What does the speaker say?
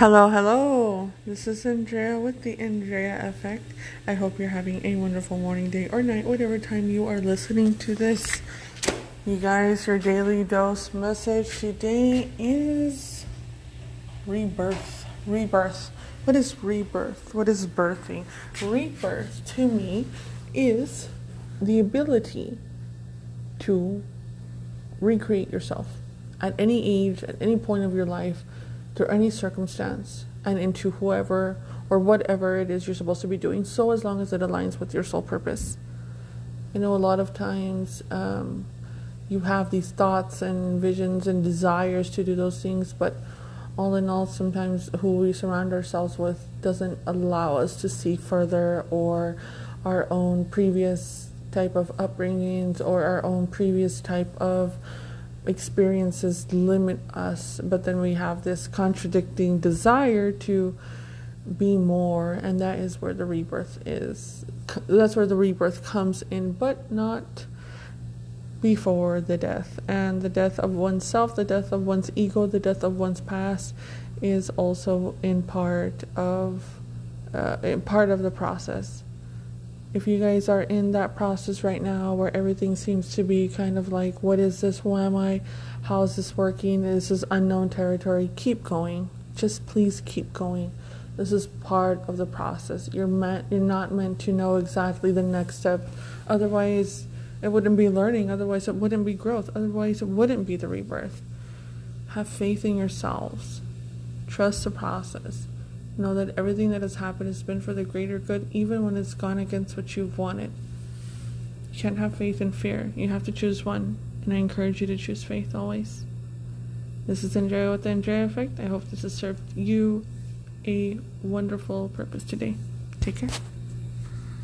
Hello, hello. This is Andrea with the Andrea Effect. I hope you're having a wonderful morning, day, or night, whatever time you are listening to this. You guys, your daily dose message today is rebirth. Rebirth. What is rebirth? What is birthing? Rebirth to me is the ability to recreate yourself at any age, at any point of your life through any circumstance and into whoever or whatever it is you're supposed to be doing, so as long as it aligns with your soul purpose. You know, a lot of times um, you have these thoughts and visions and desires to do those things, but all in all, sometimes who we surround ourselves with doesn't allow us to see further or our own previous type of upbringings or our own previous type of experiences limit us, but then we have this contradicting desire to be more, and that is where the rebirth is. That's where the rebirth comes in, but not before the death. And the death of oneself, the death of one's ego, the death of one's past is also in part of uh, in part of the process if you guys are in that process right now where everything seems to be kind of like, what is this? Who am I? How is this working? This is unknown territory. Keep going. Just please keep going. This is part of the process. You're meant you're not meant to know exactly the next step. Otherwise it wouldn't be learning, otherwise it wouldn't be growth, otherwise it wouldn't be the rebirth. Have faith in yourselves. Trust the process. Know that everything that has happened has been for the greater good, even when it's gone against what you've wanted. You can't have faith and fear. You have to choose one, and I encourage you to choose faith always. This is Andrea with the Andrea Effect. I hope this has served you a wonderful purpose today. Take care.